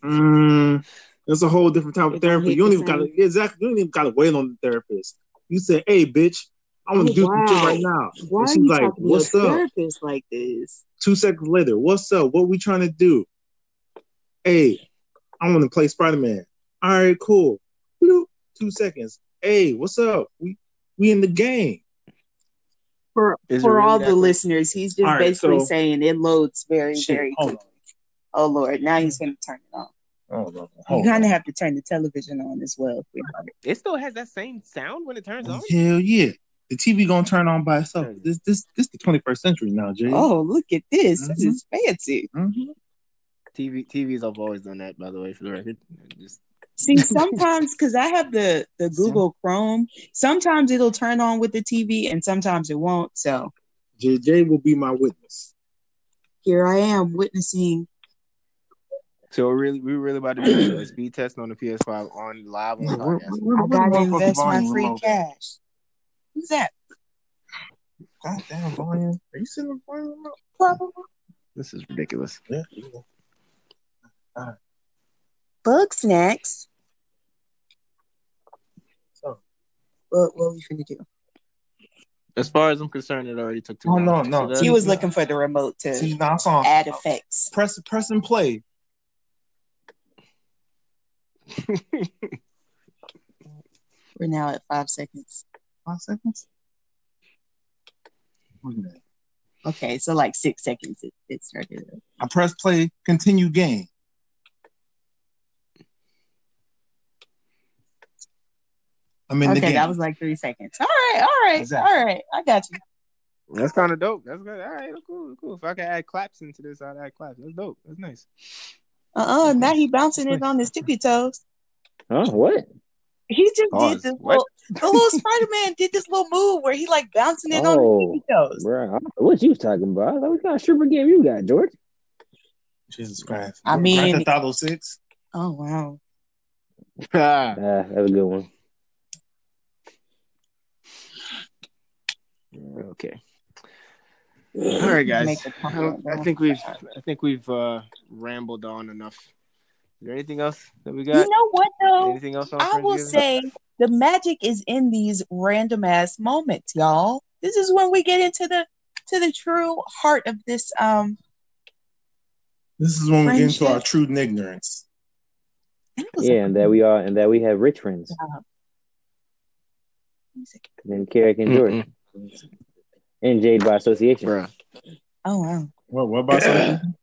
Mm, that's a whole different type of don't therapy. You don't even gotta exactly. You don't even gotta wait on the therapist. You say, "Hey, bitch, I want to do some shit right now." Why and are she's you like, talking to "What's up?" therapist like this? Two seconds later, "What's up? What we trying to do?" Hey, I want to play Spider Man. All right, cool. Two seconds. Hey, what's up? We we in the game. For Is for really all the quick? listeners, he's just All right, basically so- saying it loads very, Shit, very hold quick. Oh Lord, now he's gonna turn it on. on. Hold. You Hold kind on. of have to turn the television on as well. It still has that same sound when it turns on. Hell yeah. The TV gonna turn on by itself. This this this the 21st century now, Jay. Oh, look at this! This Mhm. is fancy. Mhm. TV TVs have always done that, by the way, for the record. Just See, sometimes because I have the the Google Chrome, sometimes it'll turn on with the TV, and sometimes it won't. So JJ will be my witness. here I am witnessing. so we're really we really about to do a speed test on the PS5 on live on the podcast. I gotta invest my free remote cash. Who's that? God damn volume. Are you sitting the volume remote? Probably This is ridiculous. Yeah. bug snacks. So. What what we finna do? As far as I'm concerned, it already took too Oh, long. no, no. So He was looking for the remote to See, now it's on. add effects. Press press and play. We're now at five seconds. Five seconds. Wait a minute. Okay, so like six seconds it, it started. I press play, continue game. I'm in the Okay, game. that was like three seconds. All right, all right, Exactly. all right. I got you. That's kind of dope. That's good. All right, cool, cool. If I can add claps into this, I'd add claps. That's dope. That's nice. Uh uh Now he bouncing it on his tippy toes. Huh? What? He just Pause. did this What? little. The little Spider Man did this little move where he like bouncing it on Oh, his tippy toes. bro, I what you was talking about? I was like, what kind of stripper game you got, George? Jesus Christ. I mean- Grand Theft Auto Six. Oh wow. Ah, that was a good one. Okay. All right, guys. Make a I, don't- I think we've I think we've uh, rambled on enough. Is there anything else that we got? You know what though? Anything else on I will Friendsgiving? say the magic is in these random ass moments, y'all. This is when we get into the to the true heart of this um This is when we get into Friendship. our true ignorance. Yeah, and that we are, and that we have rich friends. music. And Carrick and George, Mm-mm. And Jade by association. Bruh. Oh wow. What, what about something?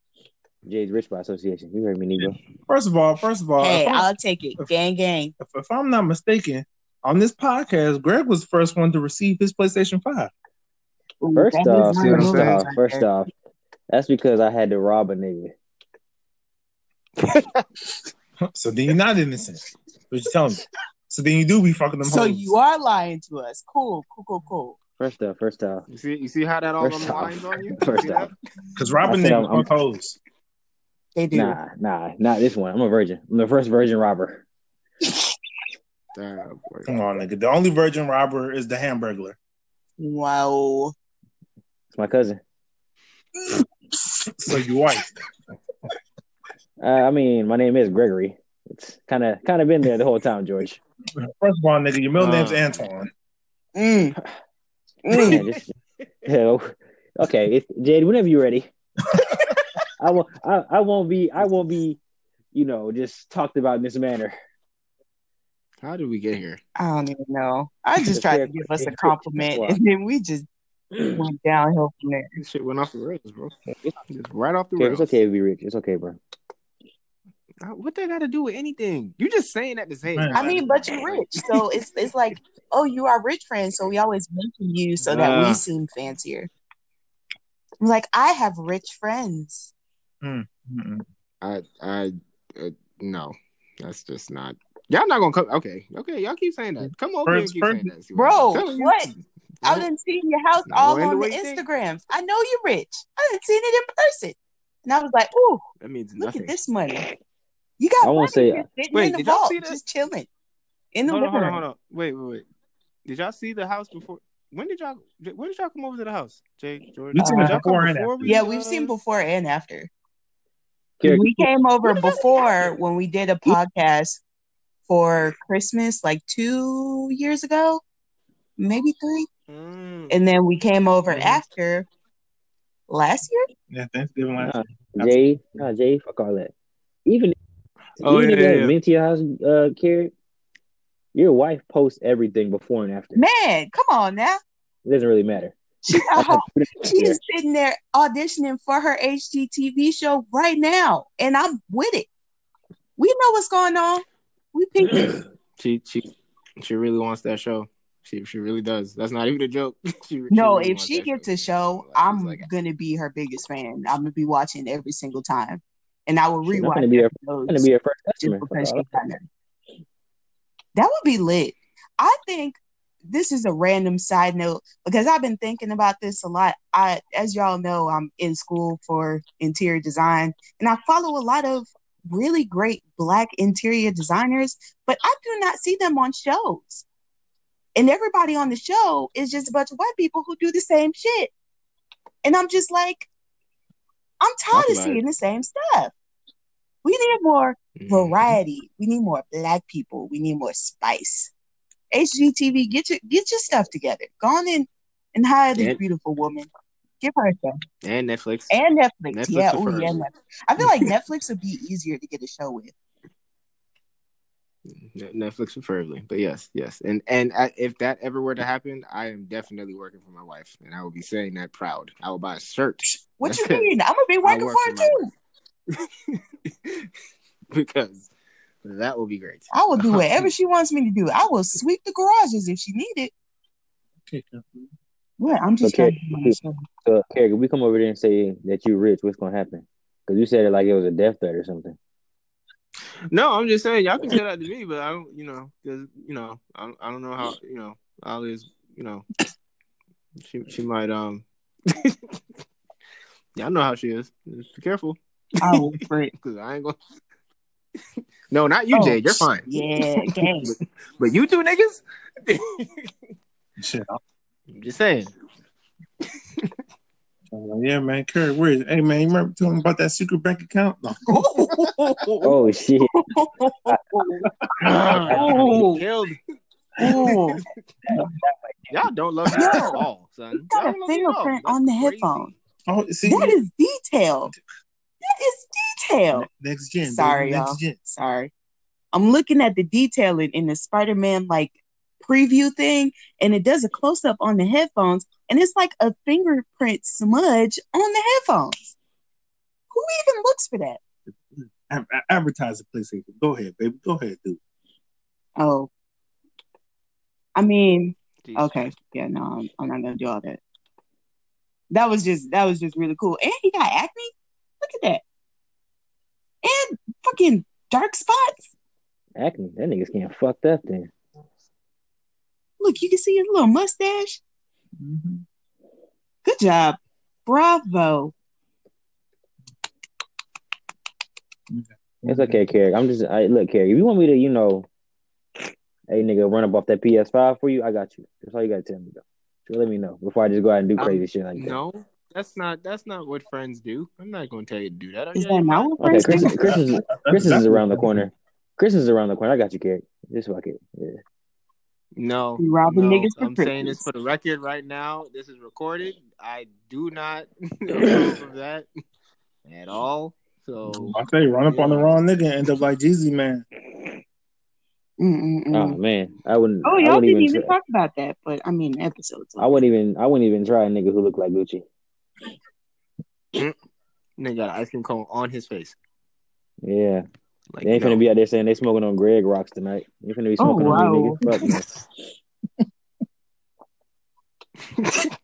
Jade's rich by association. You heard me, Negro. First of all, first of all, Hey, I'm, I'll take it. Gang gang. if, if I'm not mistaken, on this podcast, Greg was the first one to receive his PlayStation 5. Ooh, First off, is see what I'm first off, first off, that's because I had to rob a nigga. So then you're not innocent. What you telling me? So then you do be fucking them So hoes. you are lying to us. Cool, cool, cool, cool. First off, first off, You see, you see how that all First lines on you. First See that? off. Because robbing I said niggas I'm- fuck hoes. They do. nah, nah, not this one. I'm a virgin. I'm the first virgin robber. Damn, boy. Come on, nigga. The only virgin robber is the Hamburglar. Wow. It's my cousin. So you white. Uh, I mean, my name is Gregory. It's kind of kind of been there the whole time, George. First of all, nigga, your middle Uh. name's Antoine. Mm. Yeah, just, yeah, okay, if, Jade, whenever you're ready, I won't. I, I won't be. I won't be you know, just talked about in this manner. How did we get here? I don't even know. I just tried to give us a compliment, and then we just went downhill from there. This shit went off the rails, bro. Just right off the Okay, rails. it's okay to be rich. It's okay, bro. Uh, What that got to do with anything? You just saying that to say. Man. I mean, but you're rich, so it's it's like, oh, you are rich friends, so we always mention you so that Ah. we seem fancier. I'm like, I have rich friends. Mm-mm. I, I, uh, no, that's just not. Y'all not gonna come. Okay, okay, y'all keep saying that. Come over here and keep first- saying that. Bro, I'm telling you. what? I No. didn't see your house not all on the way you. Instagrams. I know you're rich. I didn't see it in person, and I was like, ooh, That means look nothing. at this money. You got I won't say- just Wait, in the did y'all vault, see that? just chilling in the Hold on, living hold on, hold on. Wait, wait, wait. Did y'all see the house before? When did y'all? When did y'all come over to the house, Jay Jordan? We seen Did it y'all come before and before after. we, Yeah, we've uh, seen before and after. Kerry, we came over When did y'all see before when we did a podcast for Christmas like two years ago, maybe three. Mm. And then we came over Mhm. after last year. Yeah, Thanksgiving last Nah, year. Jay, nah, Jay, fuck all that. Even, Oh, even yeah, if they yeah, haven't yeah. been your house, uh, Carrie, your wife posts everything before and after. Man, come on now. It doesn't really matter. She, she is sitting there auditioning for her HGTV show right now, and I'm with it. We know what's going on. We peeped it. She she she really wants that show. She she really does. That's not even a joke. she, she No, really if she gets show. a show, Like, I'm like, gonna be her biggest fan. I'm gonna be watching every single time, and I will Shit, I'm rewatch gonna be I'm gonna be your first customer. because Fuck she all that. Would be lit. I think this is a random side note because I've been thinking about this a lot. I, as y'all know, I'm in school for interior design, and I follow a lot of really great Black interior designers, but I do not see them on shows. And everybody on the show is just a bunch of white people who do the same shit. And I'm just like, I'm tired of seeing the same stuff. We need more Mhm. variety. We need more black people. We need more spice. HGTV, get your get your stuff together. Go on in and hire this Yeah. beautiful woman. Give her a show. and Netflix. And Netflix. Netflix yeah, oh yeah. Netflix. I feel like Netflix would be easier to get a show with. Net- Netflix preferably, but yes, yes, and and I, if that ever were to happen, I am definitely working for my wife, and I will be saying that proud. I will buy a shirt What you mean? I'm gonna be working work for it too. Wife." because that will be great. I will do whatever she wants me to do. I will sweep the garages if she need it. Okay. What? I'm just Okay. trying to do my show. So, Carrie, if we come over there and say that you're rich, what's gonna happen? Because you said it like it was a death threat or something. No, I'm just saying y'all can say that to me, but I don't, you know, because you know, I don't, I don't know how, you know, Ali is, you know, she she might um, y'all know how she is. Just be careful, I will frick. because I ain't gonna. no, not you, Oh, Jade. You're fine. Yeah, gang. but, but you two niggas. Shit. I'm just saying. Uh, yeah, man. Curry, where is? Hey, man, you remember telling me about that secret bank account? No. Oh shit! Oh. Killed. Ooh. Y'all don't love me at all, son. got Y'all a don't love me at all. fingerprint on the headphone. Oh, see, That is detailed. That is detailed. next gen. Sorry, next y'all. gen. Sorry. I'm looking at the detailing in the Spider Man like preview thing, and it does a close up on the headphones, and it's like a fingerprint smudge on the headphones. Who even looks for that? Ad- ad- Advertise the PlayStation. Go ahead, baby. Go ahead, dude. Oh, I mean, Jesus okay, yeah, no, I'm, I'm not gonna do all that. That was just that was just really cool, and he got acne. Look at that, and fucking dark spots. Acne. That nigga's getting fucked up then. Look, you can see his little mustache. Mm-hmm. Good job. Bravo. It's okay, Carrie. I'm just I look, Carrie. If you want me to, you know, hey nigga, run up off that PS5 for you, I got you. That's all you gotta tell me though. So let me know before I just go out and do Um, crazy shit like that. No, that's not that's not what friends do. I'm not going to tell you to do that. Are Is that of your not mind? what Okay, friends Christmas, do? Christmas, Christmas is around the corner. Chris is around the corner. I got you, Carrie. Just fuck it. Yeah. No, You robbing no. niggas for I'm saying this Christmas. for the record right now. This is recorded. I do not approve of that at all. So I say run up on the Yeah. wrong nigga and end up like Jeezy man. Mm-mm-mm. Oh man, I wouldn't. Oh, y'all wouldn't didn't even. even talk about that, but I mean, episodes. I wouldn't even. I wouldn't even try a nigga who looked like Gucci. Nigga got an ice cream cone on his face. Yeah, Like they ain't no. finna be out there saying they smoking on Greg rocks tonight. You finna be Oh, smoking on me, wow. nigga. Fuck no.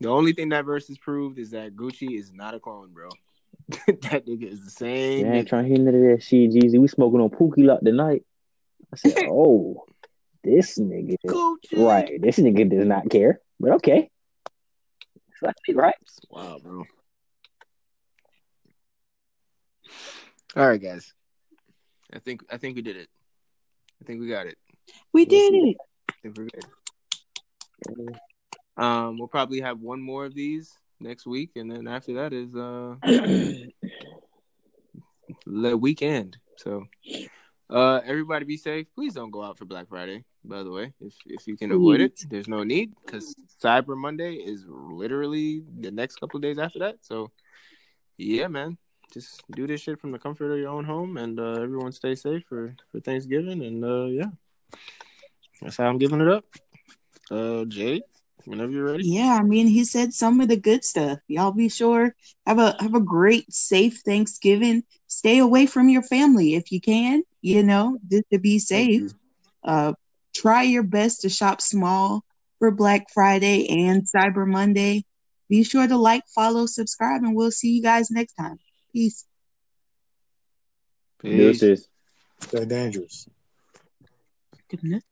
The only thing that verse has proved is that Gucci is not a clone, bro. that nigga is the same. Yeah, ain't nigga. trying to hear none of that shit, Jeezy. We smoking on Pookie Loc tonight. I said, oh, this nigga. Gucci. Right, this nigga does not care. But okay. Fuck me, right? Wow, bro. All right, guys. I think I think we did it. I think we got it. We did it. I think we're good. Um, we'll probably have one more of these next week, and then after that is uh the weekend. So, uh, everybody be safe. Please don't go out for Black Friday. By the way, if if you can avoid it, there's no need because Cyber Monday is literally the next couple of days after that. So, yeah, man, just do this shit from the comfort of your own home, and uh, everyone stay safe for for Thanksgiving. And uh, yeah, that's how I'm giving it up. Uh, Jay, whenever you're ready. Yeah, I mean, he said some of the good stuff. Y'all be sure have a have a great, safe Thanksgiving. Stay away from your family if you can. You know, just to be Thank safe. Uh, try your best to shop small for Black Friday and Cyber Monday. Be sure to like, follow, subscribe, and we'll see you guys next time. Peace. Peace. Deuces. They're dangerous. Goodness.